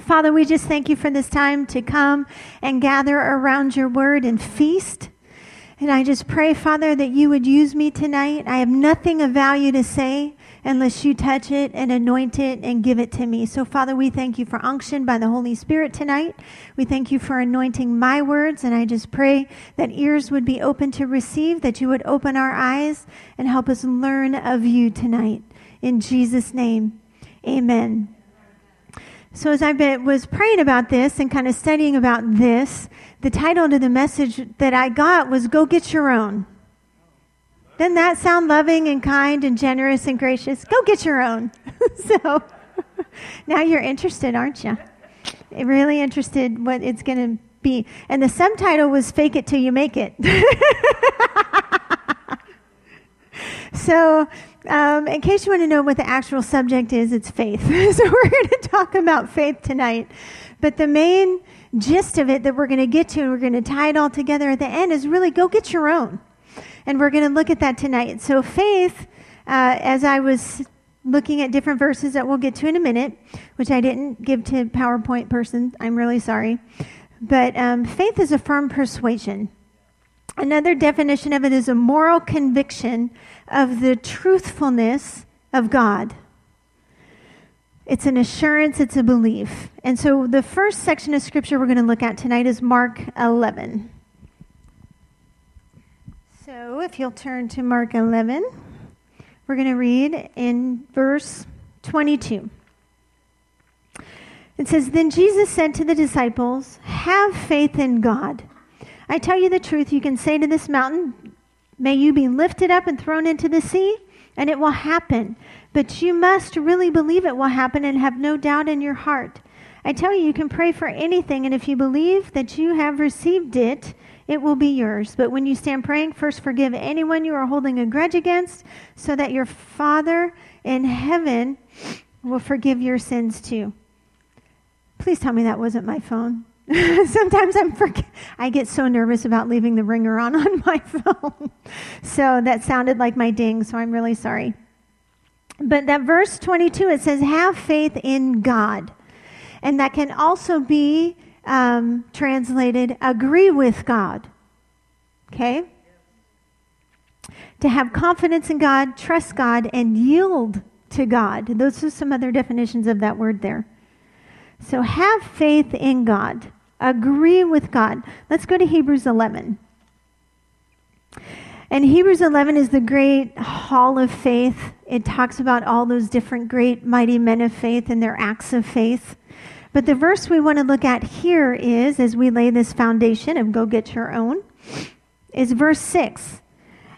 Father, we just thank you for this time to come and gather around your word and feast. And I just pray, Father, that you would use me tonight. I have nothing of value to say unless you touch it and anoint it and give it to me. So, Father, we thank you for unction by the Holy Spirit tonight. We thank you for anointing my words. And I just pray that ears would be open to receive, that you would open our eyes and help us learn of you tonight. In Jesus' name, amen. So, as I was praying about this and kind of studying about this, the title to the message that I got was Go Get Your Own. Doesn't that sound loving and kind and generous and gracious? Go get your own. so now you're interested, aren't you? Eh, really interested what it's going to be. And the subtitle was Fake It Till You Make It. so, um, in case you want to know what the actual subject is, it's faith. so, we're going to talk about faith tonight. But the main gist of it that we're going to get to, and we're going to tie it all together at the end, is really go get your own. And we're going to look at that tonight. So, faith, uh, as I was looking at different verses that we'll get to in a minute, which I didn't give to PowerPoint person, I'm really sorry. But um, faith is a firm persuasion. Another definition of it is a moral conviction of the truthfulness of God. It's an assurance, it's a belief. And so the first section of scripture we're going to look at tonight is Mark 11. So if you'll turn to Mark 11, we're going to read in verse 22. It says, Then Jesus said to the disciples, Have faith in God. I tell you the truth, you can say to this mountain, May you be lifted up and thrown into the sea, and it will happen. But you must really believe it will happen and have no doubt in your heart. I tell you, you can pray for anything, and if you believe that you have received it, it will be yours. But when you stand praying, first forgive anyone you are holding a grudge against, so that your Father in heaven will forgive your sins too. Please tell me that wasn't my phone. Sometimes I'm forget- I get so nervous about leaving the ringer on on my phone. so that sounded like my ding, so I'm really sorry. But that verse 22, it says, have faith in God. And that can also be um, translated, agree with God. Okay? To have confidence in God, trust God, and yield to God. Those are some other definitions of that word there. So have faith in God. Agree with God. Let's go to Hebrews 11. And Hebrews 11 is the great hall of faith. It talks about all those different great, mighty men of faith and their acts of faith. But the verse we want to look at here is, as we lay this foundation of go get your own, is verse 6.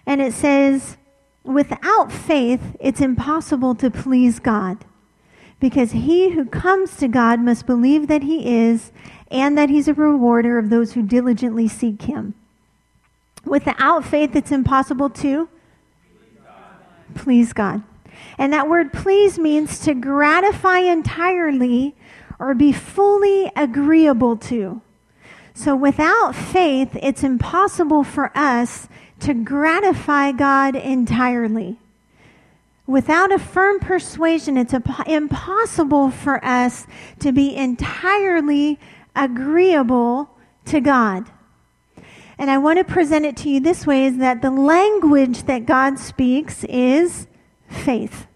And it says, Without faith, it's impossible to please God. Because he who comes to God must believe that he is, and that he's a rewarder of those who diligently seek him. Without faith, it's impossible to please God. And that word please means to gratify entirely or be fully agreeable to. So without faith, it's impossible for us to gratify God entirely. Without a firm persuasion, it's impossible for us to be entirely agreeable to God. And I want to present it to you this way is that the language that God speaks is faith.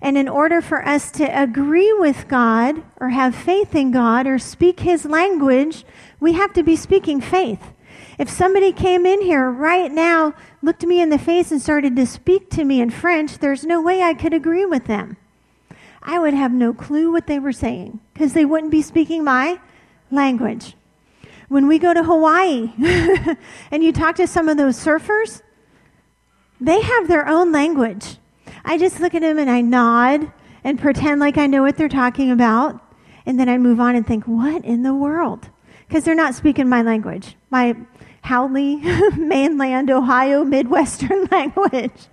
And in order for us to agree with God or have faith in God or speak his language, we have to be speaking faith. If somebody came in here right now, looked me in the face and started to speak to me in French, there's no way I could agree with them. I would have no clue what they were saying because they wouldn't be speaking my language. When we go to Hawaii and you talk to some of those surfers, they have their own language. I just look at them and I nod and pretend like I know what they're talking about. And then I move on and think, what in the world? Because they're not speaking my language, my haole, mainland, Ohio, Midwestern language.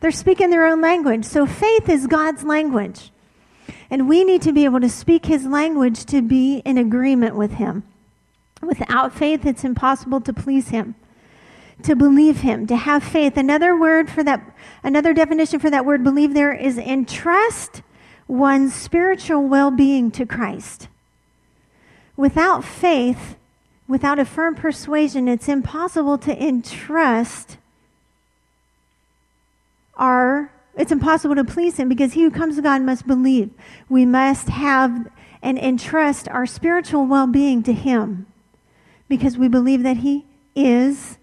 They're speaking their own language. So faith is God's language. And we need to be able to speak his language to be in agreement with him. Without faith, it's impossible to please him, to believe him, to have faith. Another word for that, another definition for that word believe there is entrust one's spiritual well being to Christ. Without faith, without a firm persuasion, it's impossible to entrust our, it's impossible to please Him because he who comes to God must believe. We must have and entrust our spiritual well being to Him because we believe that He is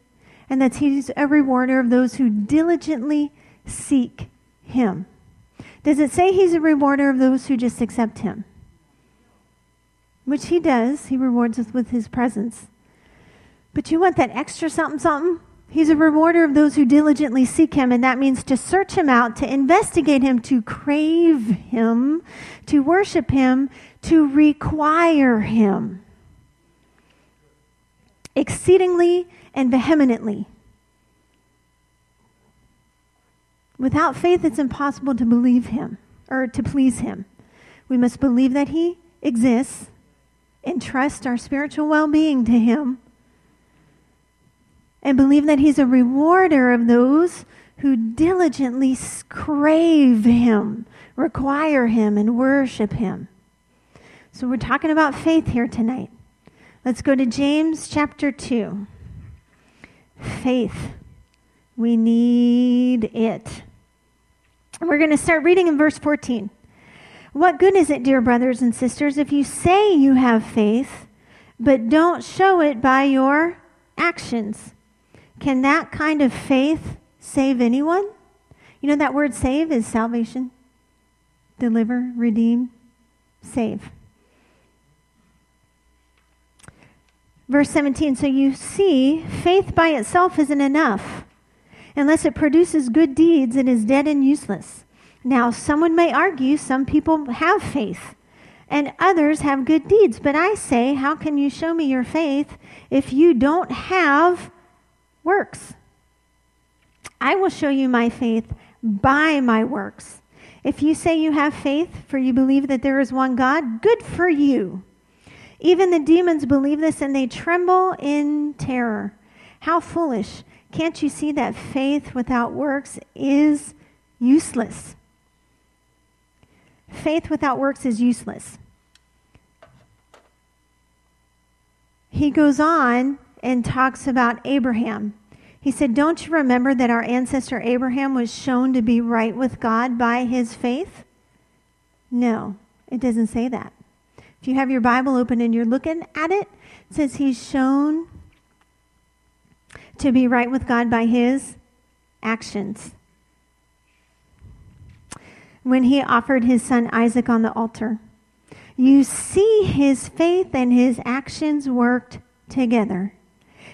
and that He's a rewarder of those who diligently seek Him. Does it say He's a rewarder of those who just accept Him? Which He does. He rewards us with His presence. But you want that extra something, something? He's a rewarder of those who diligently seek him, and that means to search him out, to investigate him, to crave him, to worship him, to require him exceedingly and vehemently. Without faith, it's impossible to believe him or to please him. We must believe that he exists, entrust our spiritual well being to him, and believe that He's a rewarder of those who diligently crave Him, require Him, and worship Him. So we're talking about faith here tonight. Let's go to James chapter 2. Faith. We need it. We're going to start reading in verse 14. What good is it, dear brothers and sisters, if you say you have faith, but don't show it by your actions? Can that kind of faith save anyone? You know, that word save is salvation, deliver, redeem, save. Verse 17 So you see, faith by itself isn't enough. Unless it produces good deeds, it is dead and useless. Now, someone may argue some people have faith and others have good deeds. But I say, how can you show me your faith if you don't have works. I will show you my faith by my works. If you say you have faith, for you believe that there is one God, good for you. Even the demons believe this and they tremble in terror. How foolish. Can't you see that faith without works is useless? Faith without works is useless. He goes on and talks about Abraham. He said, Don't you remember that our ancestor Abraham was shown to be right with God by his faith? No, it doesn't say that. If you have your Bible open and you're looking at it, it says he's shown to be right with God by his actions. When he offered his son Isaac on the altar, you see his faith and his actions worked together.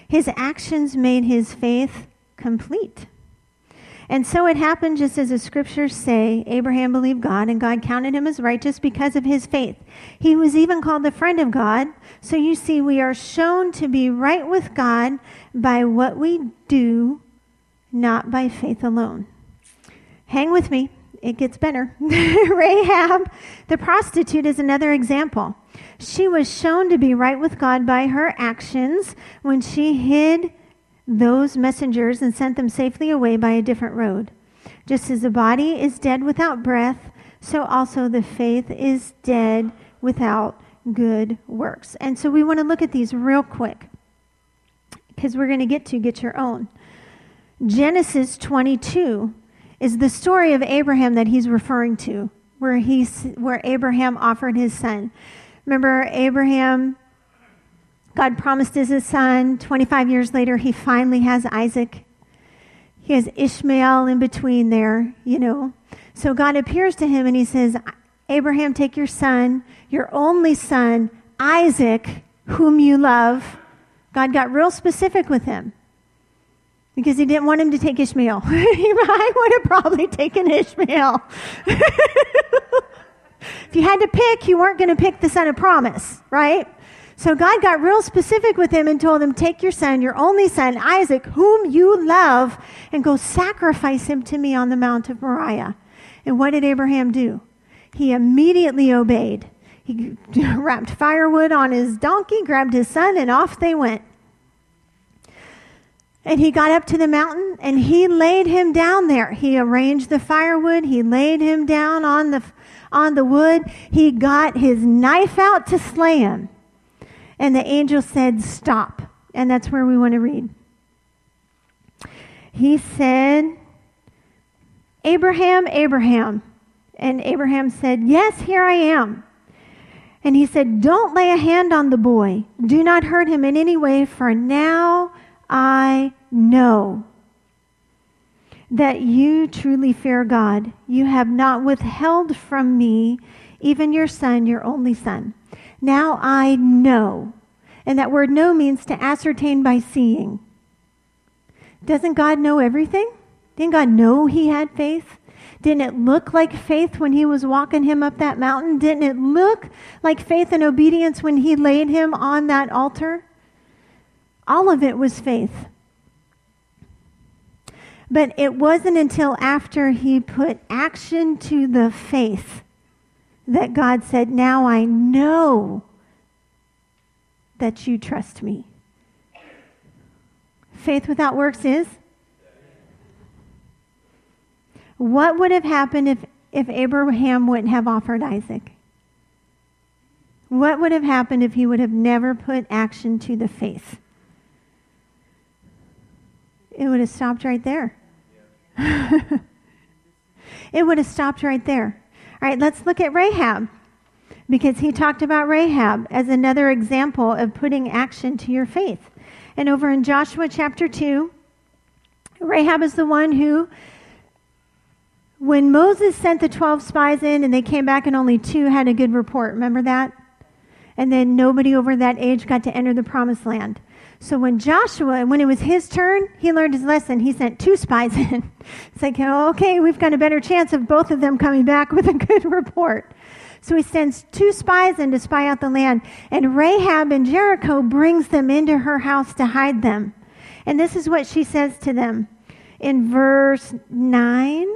His actions made his faith complete. And so it happened just as the scriptures say Abraham believed God, and God counted him as righteous because of his faith. He was even called the friend of God. So you see, we are shown to be right with God by what we do, not by faith alone. Hang with me, it gets better. Rahab, the prostitute, is another example. She was shown to be right with God by her actions when she hid those messengers and sent them safely away by a different road. Just as the body is dead without breath, so also the faith is dead without good works. And so we want to look at these real quick because we're going to get to get your own. Genesis 22 is the story of Abraham that he's referring to, where, he's, where Abraham offered his son. Remember, Abraham, God promised his son. 25 years later, he finally has Isaac. He has Ishmael in between there, you know. So God appears to him and he says, Abraham, take your son, your only son, Isaac, whom you love. God got real specific with him because he didn't want him to take Ishmael. I would have probably taken Ishmael. If you had to pick, you weren't going to pick the son of promise, right? So God got real specific with him and told him, Take your son, your only son, Isaac, whom you love, and go sacrifice him to me on the Mount of Moriah. And what did Abraham do? He immediately obeyed. He wrapped firewood on his donkey, grabbed his son, and off they went. And he got up to the mountain and he laid him down there. He arranged the firewood. He laid him down on the on the wood, he got his knife out to slay him. And the angel said, Stop. And that's where we want to read. He said, Abraham, Abraham. And Abraham said, Yes, here I am. And he said, Don't lay a hand on the boy. Do not hurt him in any way, for now I know that you truly fear God. You have not withheld from me even your son, your only son. Now I know. And that word know means to ascertain by seeing. Doesn't God know everything? Didn't God know he had faith? Didn't it look like faith when he was walking him up that mountain? Didn't it look like faith and obedience when he laid him on that altar? All of it was faith. But it wasn't until after he put action to the faith that God said, Now I know that you trust me. Faith without works is? What would have happened if, if Abraham wouldn't have offered Isaac? What would have happened if he would have never put action to the faith? It would have stopped right there. it would have stopped right there. All right, let's look at Rahab because he talked about Rahab as another example of putting action to your faith. And over in Joshua chapter 2, Rahab is the one who, when Moses sent the 12 spies in and they came back and only two had a good report, remember that? And then nobody over that age got to enter the promised land. So when Joshua, when it was his turn, he learned his lesson. He sent two spies in. It's like, okay, we've got a better chance of both of them coming back with a good report. So he sends two spies in to spy out the land, and Rahab in Jericho brings them into her house to hide them. And this is what she says to them in verse 9.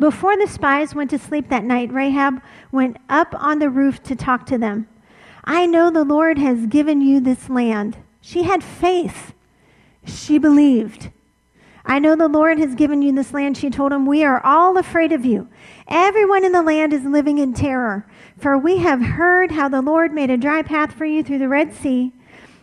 Before the spies went to sleep that night, Rahab went up on the roof to talk to them. I know the Lord has given you this land she had faith. She believed. I know the Lord has given you this land. She told him, We are all afraid of you. Everyone in the land is living in terror. For we have heard how the Lord made a dry path for you through the Red Sea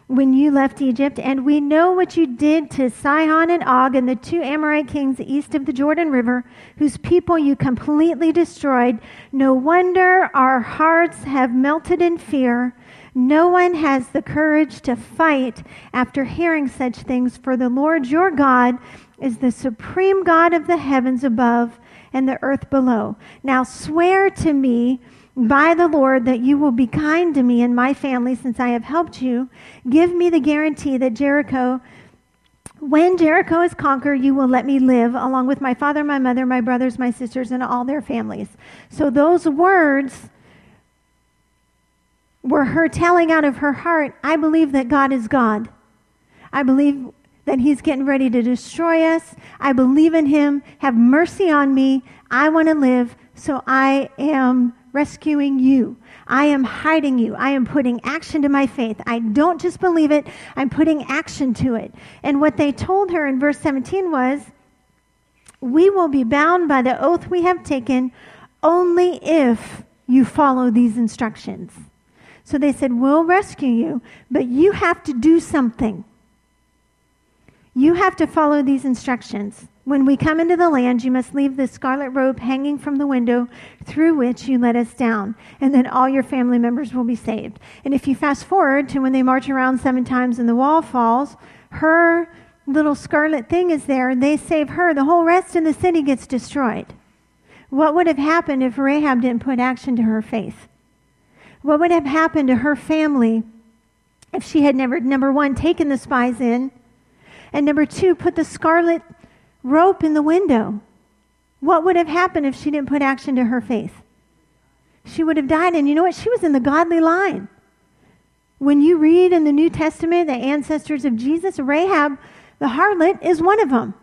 when you left Egypt, and we know what you did to Sihon and Og and the two Amorite kings east of the Jordan River, whose people you completely destroyed. No wonder our hearts have melted in fear. No one has the courage to fight after hearing such things, for the Lord your God is the supreme God of the heavens above and the earth below. Now swear to me by the Lord that you will be kind to me and my family since I have helped you. Give me the guarantee that Jericho, when Jericho is conquered, you will let me live along with my father, my mother, my brothers, my sisters, and all their families. So those words were her telling out of her heart, I believe that God is God. I believe that He's getting ready to destroy us. I believe in Him. Have mercy on me. I want to live, so I am rescuing you. I am hiding you. I am putting action to my faith. I don't just believe it, I'm putting action to it. And what they told her in verse 17 was, We will be bound by the oath we have taken only if you follow these instructions. So they said, We'll rescue you, but you have to do something. You have to follow these instructions. When we come into the land, you must leave the scarlet robe hanging from the window through which you let us down, and then all your family members will be saved. And if you fast forward to when they march around seven times and the wall falls, her little scarlet thing is there, and they save her. The whole rest of the city gets destroyed. What would have happened if Rahab didn't put action to her faith? What would have happened to her family if she had never, number one, taken the spies in, and number two, put the scarlet rope in the window? What would have happened if she didn't put action to her faith? She would have died. And you know what? She was in the godly line. When you read in the New Testament the ancestors of Jesus, Rahab, the harlot, is one of them.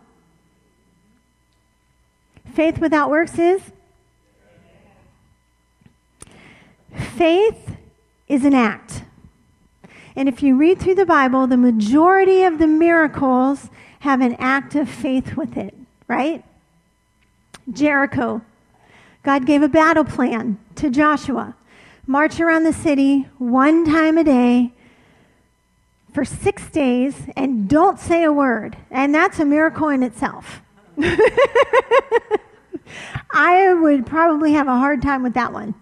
Faith without works is Faith is an act. And if you read through the Bible, the majority of the miracles have an act of faith with it, right? Jericho. God gave a battle plan to Joshua march around the city one time a day for six days and don't say a word. And that's a miracle in itself. I would probably have a hard time with that one.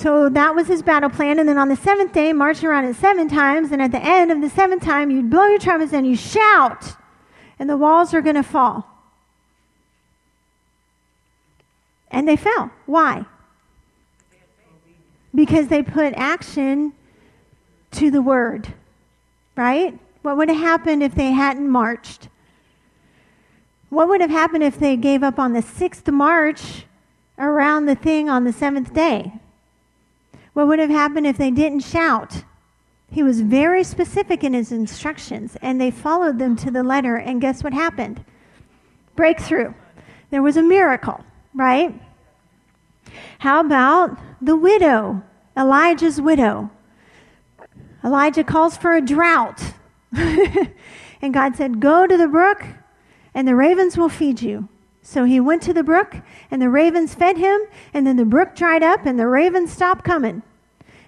So that was his battle plan. And then on the seventh day, march around it seven times. And at the end of the seventh time, you blow your trumpets and you shout, and the walls are going to fall. And they fell. Why? Because they put action to the word, right? What would have happened if they hadn't marched? What would have happened if they gave up on the sixth march around the thing on the seventh day? What would have happened if they didn't shout? He was very specific in his instructions, and they followed them to the letter. And guess what happened? Breakthrough. There was a miracle, right? How about the widow, Elijah's widow? Elijah calls for a drought. and God said, Go to the brook, and the ravens will feed you. So he went to the brook, and the ravens fed him, and then the brook dried up, and the ravens stopped coming.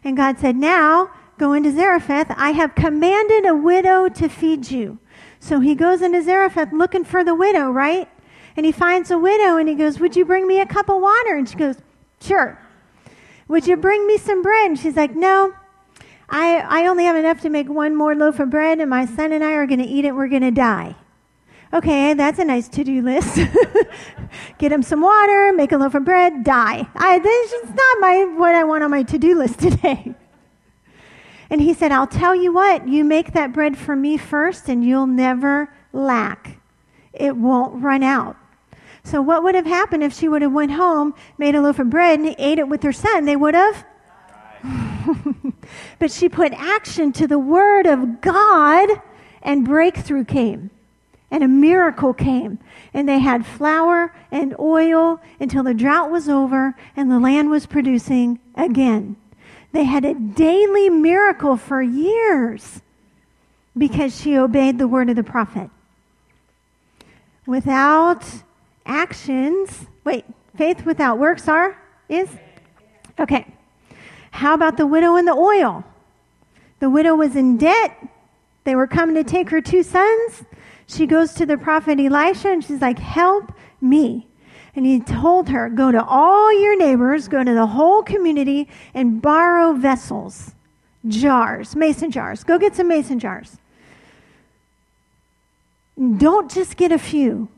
And God said, Now go into Zarephath. I have commanded a widow to feed you. So he goes into Zarephath looking for the widow, right? And he finds a widow, and he goes, Would you bring me a cup of water? And she goes, Sure. Would you bring me some bread? And she's like, No. I, I only have enough to make one more loaf of bread, and my son and I are going to eat it. We're going to die. Okay, that's a nice to-do list. Get him some water, make a loaf of bread, die. I, this is not my what I want on my to-do list today. And he said, I'll tell you what, you make that bread for me first and you'll never lack. It won't run out. So what would have happened if she would have went home, made a loaf of bread, and ate it with her son? They would have. but she put action to the word of God, and breakthrough came and a miracle came. And they had flour and oil until the drought was over and the land was producing again. They had a daily miracle for years because she obeyed the word of the prophet. Without actions, wait, faith without works are, is? Okay. How about the widow and the oil? The widow was in debt. They were coming to take her two sons she goes to the prophet Elisha and she's like, Help me. And he told her, Go to all your neighbors, go to the whole community, and borrow vessels, jars, mason jars. Go get some mason jars. Don't just get a few.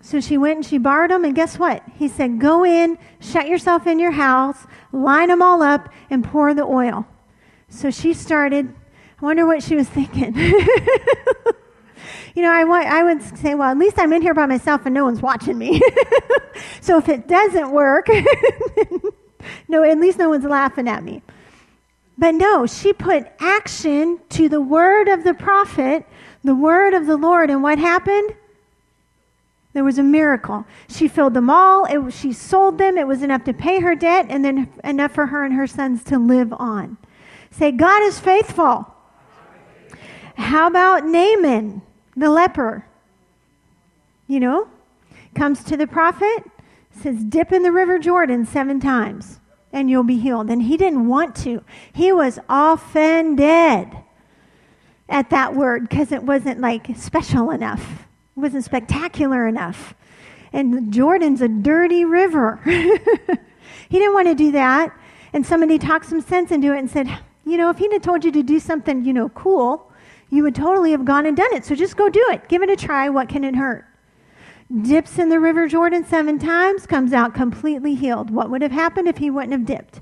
So she went and she borrowed them, and guess what? He said, Go in, shut yourself in your house, line them all up, and pour the oil. So she started. I wonder what she was thinking. you know, I, want, I would say, well, at least I'm in here by myself and no one's watching me. so if it doesn't work, no, at least no one's laughing at me. But no, she put action to the word of the prophet, the word of the Lord, and what happened? There was a miracle. She filled them all. It, she sold them. It was enough to pay her debt and then enough for her and her sons to live on. Say, God is faithful. How about Naaman? The leper, you know, comes to the prophet, says, Dip in the river Jordan seven times and you'll be healed. And he didn't want to. He was offended at that word because it wasn't like special enough, it wasn't spectacular enough. And Jordan's a dirty river. he didn't want to do that. And somebody talked some sense into it and said, you know, if he'd have told you to do something, you know, cool, you would totally have gone and done it. So just go do it. Give it a try. What can it hurt? Dips in the River Jordan seven times, comes out completely healed. What would have happened if he wouldn't have dipped?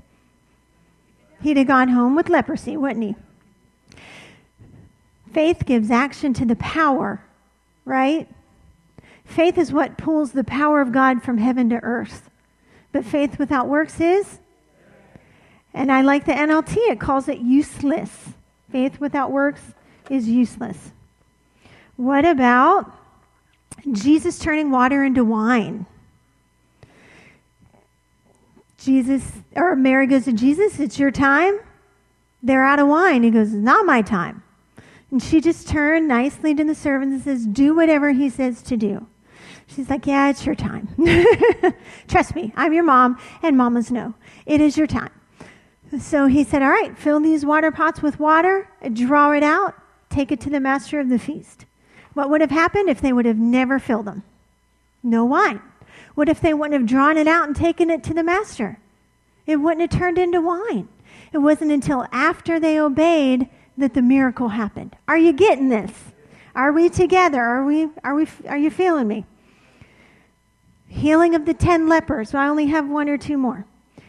He'd have gone home with leprosy, wouldn't he? Faith gives action to the power, right? Faith is what pulls the power of God from heaven to earth. But faith without works is? And I like the NLT, it calls it useless. Faith without works is useless. What about Jesus turning water into wine? Jesus, or Mary goes to Jesus, it's your time. They're out of wine. He goes, it's not my time. And she just turned nicely to the servants and says, do whatever he says to do. She's like, Yeah, it's your time. Trust me, I'm your mom, and mamas know. It is your time. So he said, All right, fill these water pots with water, draw it out, take it to the master of the feast. What would have happened if they would have never filled them? No wine. What if they wouldn't have drawn it out and taken it to the master? It wouldn't have turned into wine. It wasn't until after they obeyed that the miracle happened. Are you getting this? Are we together? Are we are we are you feeling me? Healing of the 10 lepers. I only have one or two more.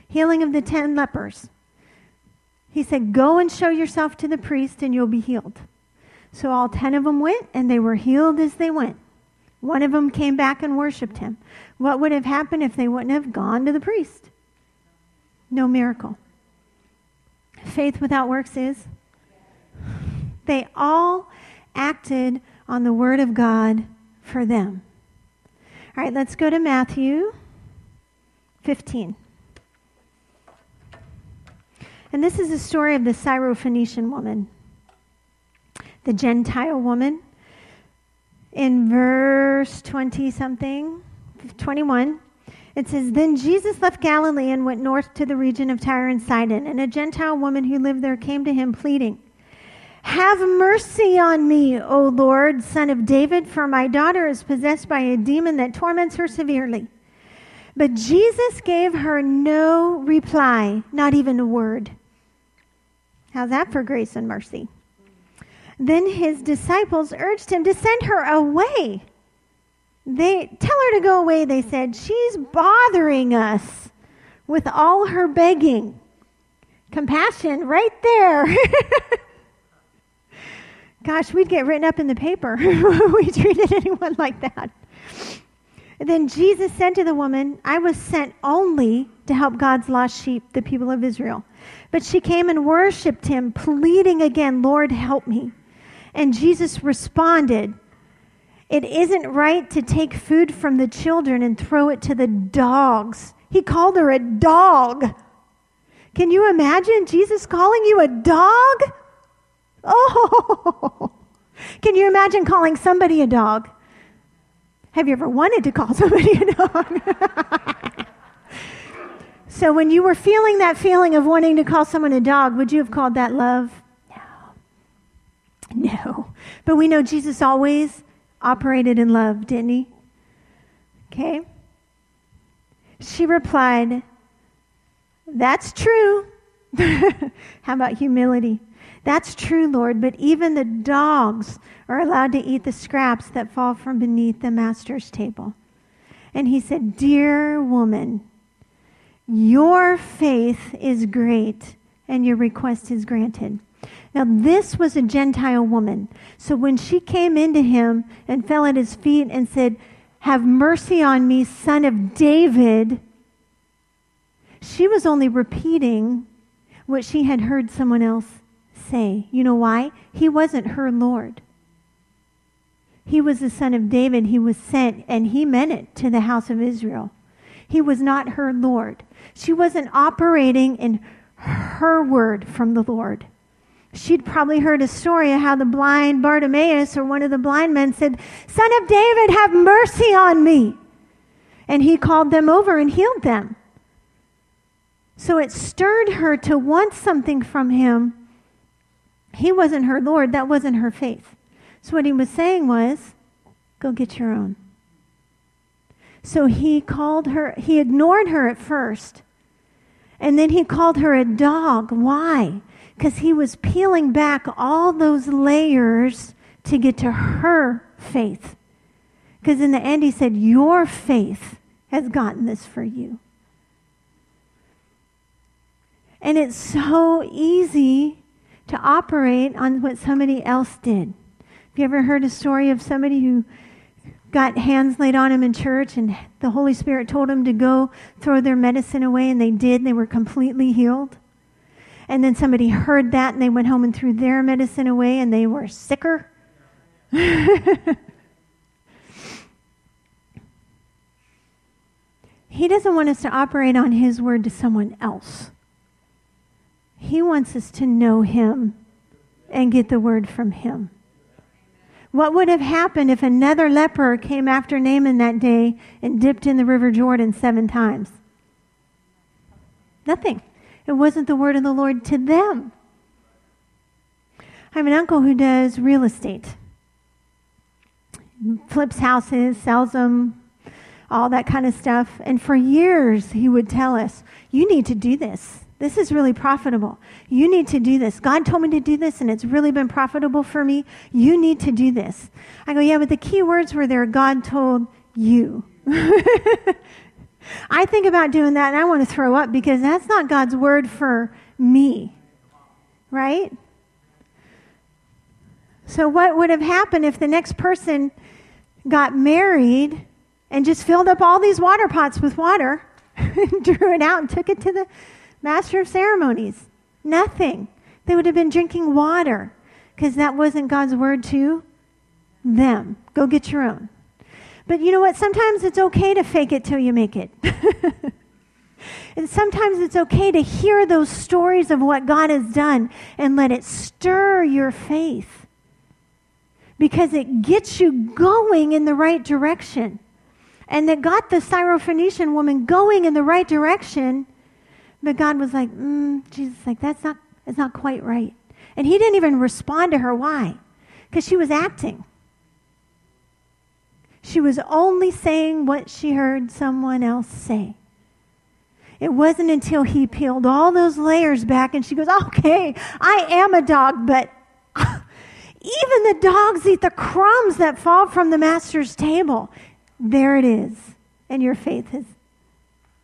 Healing of the 10 lepers. He said, Go and show yourself to the priest, and you'll be healed. So all 10 of them went, and they were healed as they went. One of them came back and worshiped him. What would have happened if they wouldn't have gone to the priest? No miracle. Faith without works is? They all acted on the word of God for them. All right, let's go to Matthew 15. And this is the story of the Syrophoenician woman, the Gentile woman. In verse 20 something, 21, it says, Then Jesus left Galilee and went north to the region of Tyre and Sidon, and a Gentile woman who lived there came to him pleading, have mercy on me, O Lord, son of David, for my daughter is possessed by a demon that torments her severely. But Jesus gave her no reply, not even a word. How's that for grace and mercy? Then his disciples urged him to send her away. They tell her to go away, they said. She's bothering us with all her begging. Compassion right there. Gosh, we'd get written up in the paper we treated anyone like that. Then Jesus said to the woman, I was sent only to help God's lost sheep, the people of Israel. But she came and worshiped him, pleading again, Lord, help me. And Jesus responded, It isn't right to take food from the children and throw it to the dogs. He called her a dog. Can you imagine Jesus calling you a dog? Oh, can you imagine calling somebody a dog? Have you ever wanted to call somebody a dog? so, when you were feeling that feeling of wanting to call someone a dog, would you have called that love? No. But we know Jesus always operated in love, didn't he? Okay. She replied, That's true. How about humility? That's true, Lord, but even the dogs are allowed to eat the scraps that fall from beneath the master's table. And he said, Dear woman, your faith is great, and your request is granted. Now, this was a Gentile woman. So when she came into him and fell at his feet and said, Have mercy on me, son of David, she was only repeating what she had heard someone else say. You know why? He wasn't her Lord. He was the son of David. He was sent, and he meant it to the house of Israel. He was not her Lord. She wasn't operating in her word from the Lord. She'd probably heard a story of how the blind Bartimaeus or one of the blind men said, Son of David, have mercy on me. And he called them over and healed them. So it stirred her to want something from him he wasn't her Lord. That wasn't her faith. So what he was saying was, go get your own. So he called her, he ignored her at first. And then he called her a dog. Why? Because he was peeling back all those layers to get to her faith. Because in the end, he said, Your faith has gotten this for you. And it's so easy to operate on what somebody else did. Have you ever heard a story of somebody who got hands laid on him in church and the Holy Spirit told him to go throw their medicine away and they did? They were completely healed. And then somebody heard that and they went home and threw their medicine away and they were sicker. he doesn't want us to operate on his word to someone else. He wants us to know Him and get the word from Him. What would have happened if another leper came after Naaman that day and dipped in the River Jordan seven times? Nothing. It wasn't the word of the Lord to them. I have an uncle who does real estate, flips houses, sells them, all that kind of stuff. And for years, he would tell us, You need to do this. This is really profitable. You need to do this. God told me to do this, and it's really been profitable for me. You need to do this. I go, Yeah, but the key words were there God told you. I think about doing that, and I want to throw up because that's not God's word for me. Right? So, what would have happened if the next person got married and just filled up all these water pots with water, and drew it out, and took it to the master of ceremonies. Nothing. They would have been drinking water because that wasn't God's word to them. Go get your own. But you know what? Sometimes it's okay to fake it till you make it. and sometimes it's okay to hear those stories of what God has done and let it stir your faith because it gets you going in the right direction and that got the Syrophoenician woman going in the right direction. But God was like, mm, Jesus, like that's not, it's not quite right. And he didn't even respond to her. Why? Because she was acting. She was only saying what she heard someone else say. It wasn't until he peeled all those layers back and she goes, okay, I am a dog, but even the dogs eat the crumbs that fall from the master's table. There it is. And your faith has,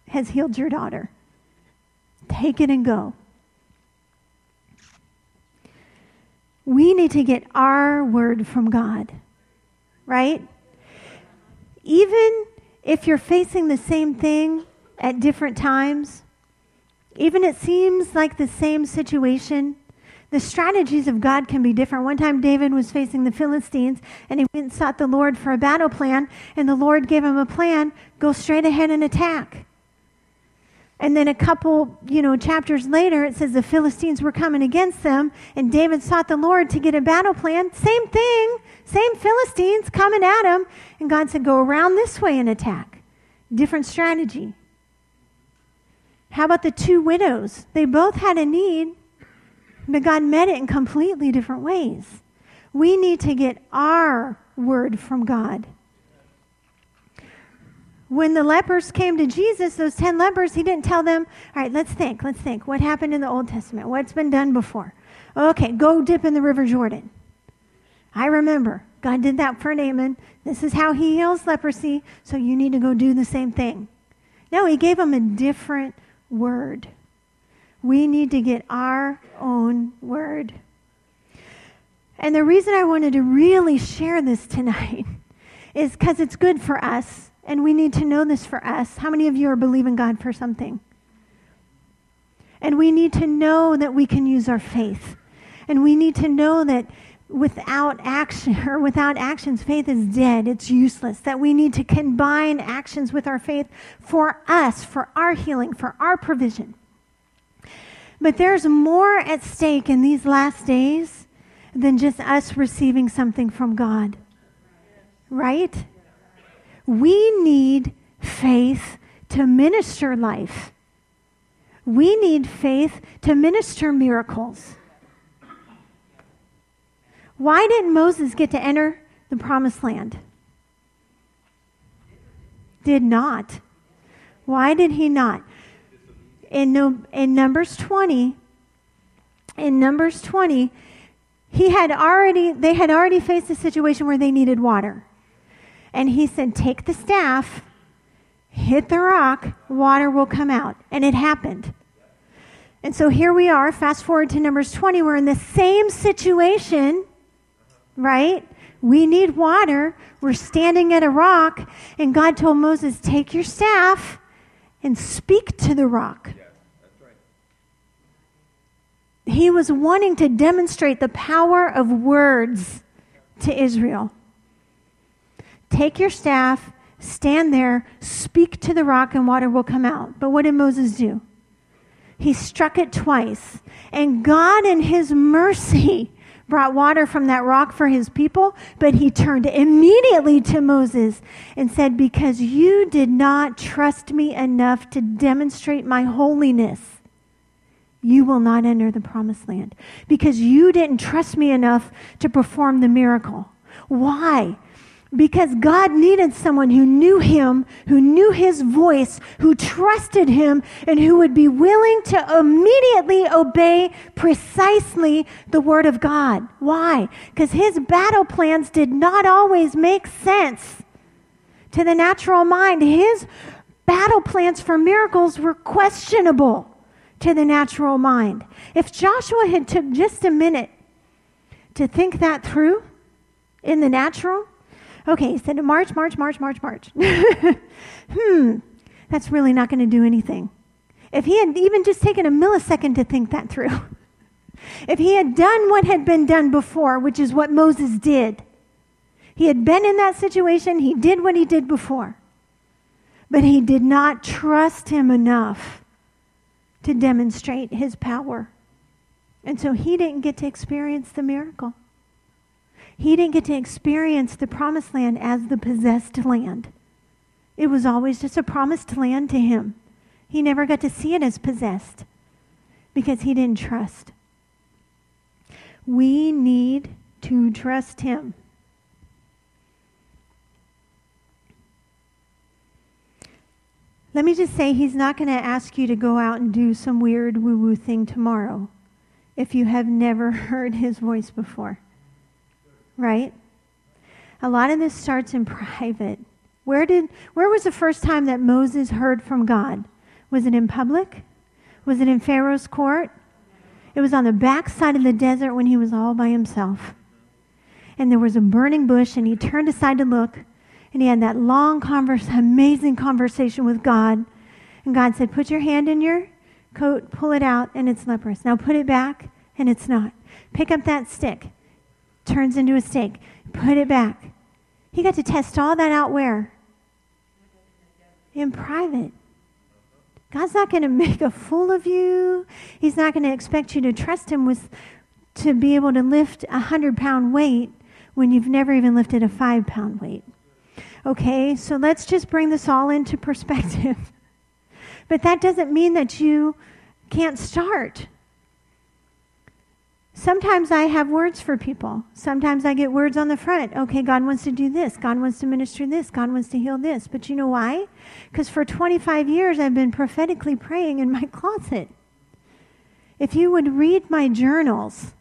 has healed your daughter. Take it and go. We need to get our word from God, right? Even if you're facing the same thing at different times, even it seems like the same situation, the strategies of God can be different. One time, David was facing the Philistines, and he went and sought the Lord for a battle plan, and the Lord gave him a plan go straight ahead and attack. And then a couple, you know, chapters later, it says the Philistines were coming against them, and David sought the Lord to get a battle plan. Same thing, same Philistines coming at him. And God said, go around this way and attack. Different strategy. How about the two widows? They both had a need, but God met it in completely different ways. We need to get our word from God. When the lepers came to Jesus, those 10 lepers, he didn't tell them, all right, let's think, let's think. What happened in the Old Testament? What's been done before? Okay, go dip in the River Jordan. I remember God did that for Naaman. This is how he heals leprosy, so you need to go do the same thing. No, he gave him a different word. We need to get our own word. And the reason I wanted to really share this tonight is because it's good for us, and we need to know this for us. How many of you are believing God for something? And we need to know that we can use our faith. And we need to know that without action or without actions, faith is dead. It's useless. That we need to combine actions with our faith for us, for our healing, for our provision. But there's more at stake in these last days than just us receiving something from God. Right? We need faith to minister life. We need faith to minister miracles. Why didn't Moses get to enter the promised land? Did not. Why did he not? in, no, in Numbers 20, in Numbers 20, he had already, they had already faced a situation where they needed water. And he said, Take the staff, hit the rock, water will come out. And it happened. And so here we are, fast forward to Numbers 20, we're in the same situation, right? We need water. We're standing at a rock, and God told Moses, Take your staff and speak to the rock. He was wanting to demonstrate the power of words to Israel. Take your staff, stand there, speak to the rock, and water will come out. But what did Moses do? He struck it twice. And God, in his mercy, brought water from that rock for his people, but he turned immediately to Moses and said, Because you did not trust me enough to demonstrate my holiness, you will not enter the promised land. Because you didn't trust me enough to perform the miracle. Why? Because God needed someone who knew him, who knew his voice, who trusted him, and who would be willing to immediately obey precisely the word of God. Why? Because his battle plans did not always make sense to the natural mind. His battle plans for miracles were questionable to the natural mind. If Joshua had took just a minute to think that through in the natural, Okay, he said March, March, March, March, March. hmm, that's really not going to do anything. If he had even just taken a millisecond to think that through, if he had done what had been done before, which is what Moses did, he had been in that situation, he did what he did before, but he did not trust him enough to demonstrate his power. And so he didn't get to experience the miracle. He didn't get to experience the promised land as the possessed land. It was always just a promised land to him. He never got to see it as possessed because he didn't trust. We need to trust him. Let me just say, he's not going to ask you to go out and do some weird woo woo thing tomorrow if you have never heard his voice before right? A lot of this starts in private. Where did where was the first time that Moses heard from God? Was it in public? Was it in Pharaoh's court? It was on the back side of the desert when he was all by himself. And there was a burning bush and he turned aside to look and he had that long converse, amazing conversation with God. And God said, "Put your hand in your coat, pull it out and it's leprous. Now put it back and it's not. Pick up that stick turns into a steak. Put it back. He got to test all that out where? In private. God's not going to make a fool of you. He's not going to expect you to trust him with to be able to lift a hundred pound weight when you've never even lifted a five pound weight. Okay, so let's just bring this all into perspective. but that doesn't mean that you can't start. Sometimes I have words for people. Sometimes I get words on the front. Okay, God wants to do this. God wants to minister this. God wants to heal this. But you know why? Because for 25 years I've been prophetically praying in my closet. If you would read my journals,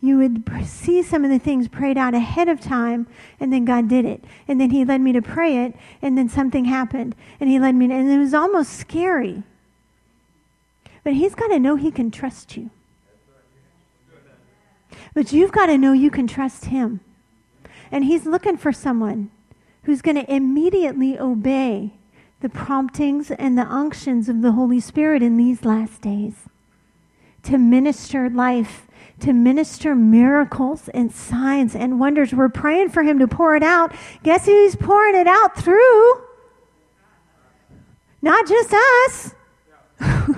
you would see some of the things prayed out ahead of time, and then God did it. And then He led me to pray it, and then something happened. And He led me, to, and it was almost scary. But He's got to know He can trust you. But you've got to know you can trust Him. And He's looking for someone who's going to immediately obey the promptings and the unctions of the Holy Spirit in these last days to minister life, to minister miracles and signs and wonders. We're praying for Him to pour it out. Guess who He's pouring it out through? Not just us.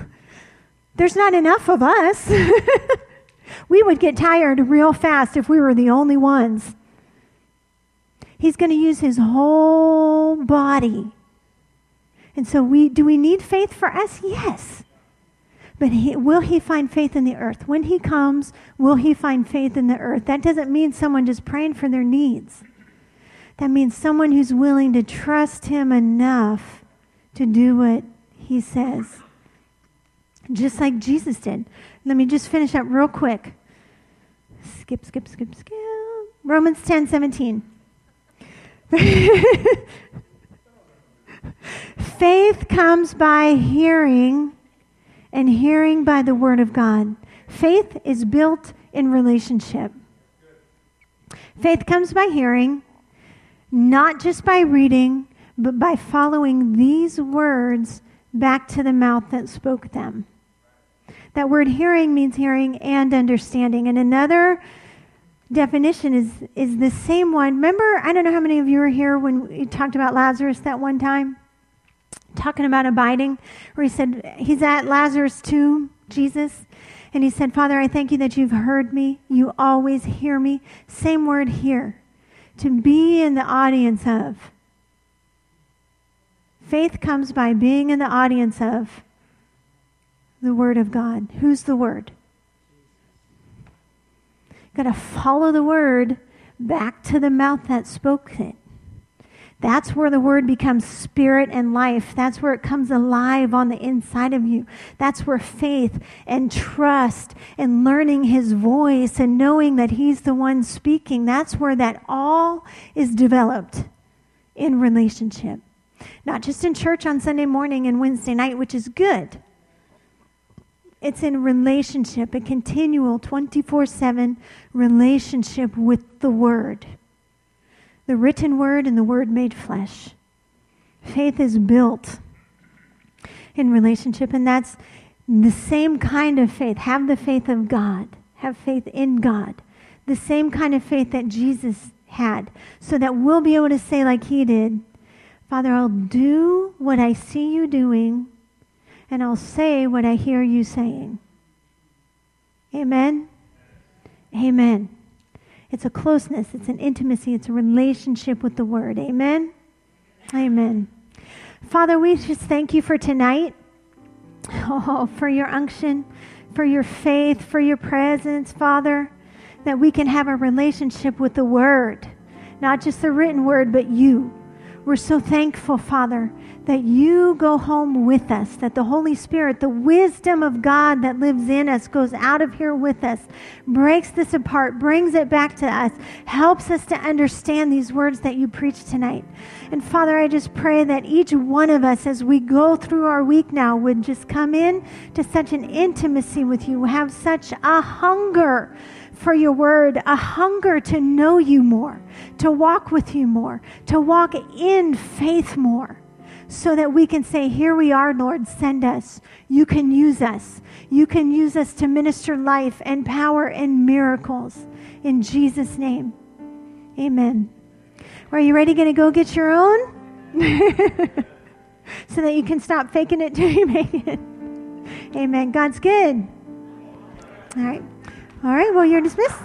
There's not enough of us. We would get tired real fast if we were the only ones. He's going to use his whole body. And so we do we need faith for us? Yes. But he, will he find faith in the earth? When he comes, will he find faith in the earth? That doesn't mean someone just praying for their needs. That means someone who's willing to trust him enough to do what he says. Just like Jesus did. Let me just finish up real quick. Skip, skip, skip, skip. Romans 10 17. Faith comes by hearing, and hearing by the Word of God. Faith is built in relationship. Faith comes by hearing, not just by reading, but by following these words back to the mouth that spoke them. That word hearing means hearing and understanding. And another definition is, is the same one. Remember, I don't know how many of you were here when we talked about Lazarus that one time? Talking about abiding, where he said he's at Lazarus' tomb Jesus. And he said, Father, I thank you that you've heard me. You always hear me. Same word here. To be in the audience of. Faith comes by being in the audience of the Word of God. Who's the Word? Got to follow the Word back to the mouth that spoke it. That's where the word becomes spirit and life. That's where it comes alive on the inside of you. That's where faith and trust and learning his voice and knowing that he's the one speaking, that's where that all is developed in relationship. Not just in church on Sunday morning and Wednesday night, which is good. It's in relationship, a continual 24 7 relationship with the Word the written word and the word made flesh. Faith is built in relationship, and that's the same kind of faith. Have the faith of God, have faith in God. The same kind of faith that Jesus had, so that we'll be able to say, like he did, Father, I'll do what I see you doing, and I'll say what I hear you saying. Amen? Amen. It's a closeness, it's an intimacy, it's a relationship with the Word. Amen? Amen. Father, we just thank you for tonight. Oh, for your unction, for your faith, for your presence, Father, that we can have a relationship with the Word, not just the written Word, but you. We're so thankful, Father, that you go home with us, that the Holy Spirit, the wisdom of God that lives in us, goes out of here with us, breaks this apart, brings it back to us, helps us to understand these words that you preach tonight. And Father, I just pray that each one of us, as we go through our week now, would just come in to such an intimacy with you, have such a hunger for your word, a hunger to know you more, to walk with you more, to walk in faith more so that we can say, Here we are, Lord, send us. You can use us. You can use us to minister life and power and miracles. In Jesus' name, amen. Are you ready? Going to go get your own? so that you can stop faking it till you make it. Amen. God's good. All right. All right, well, you're dismissed.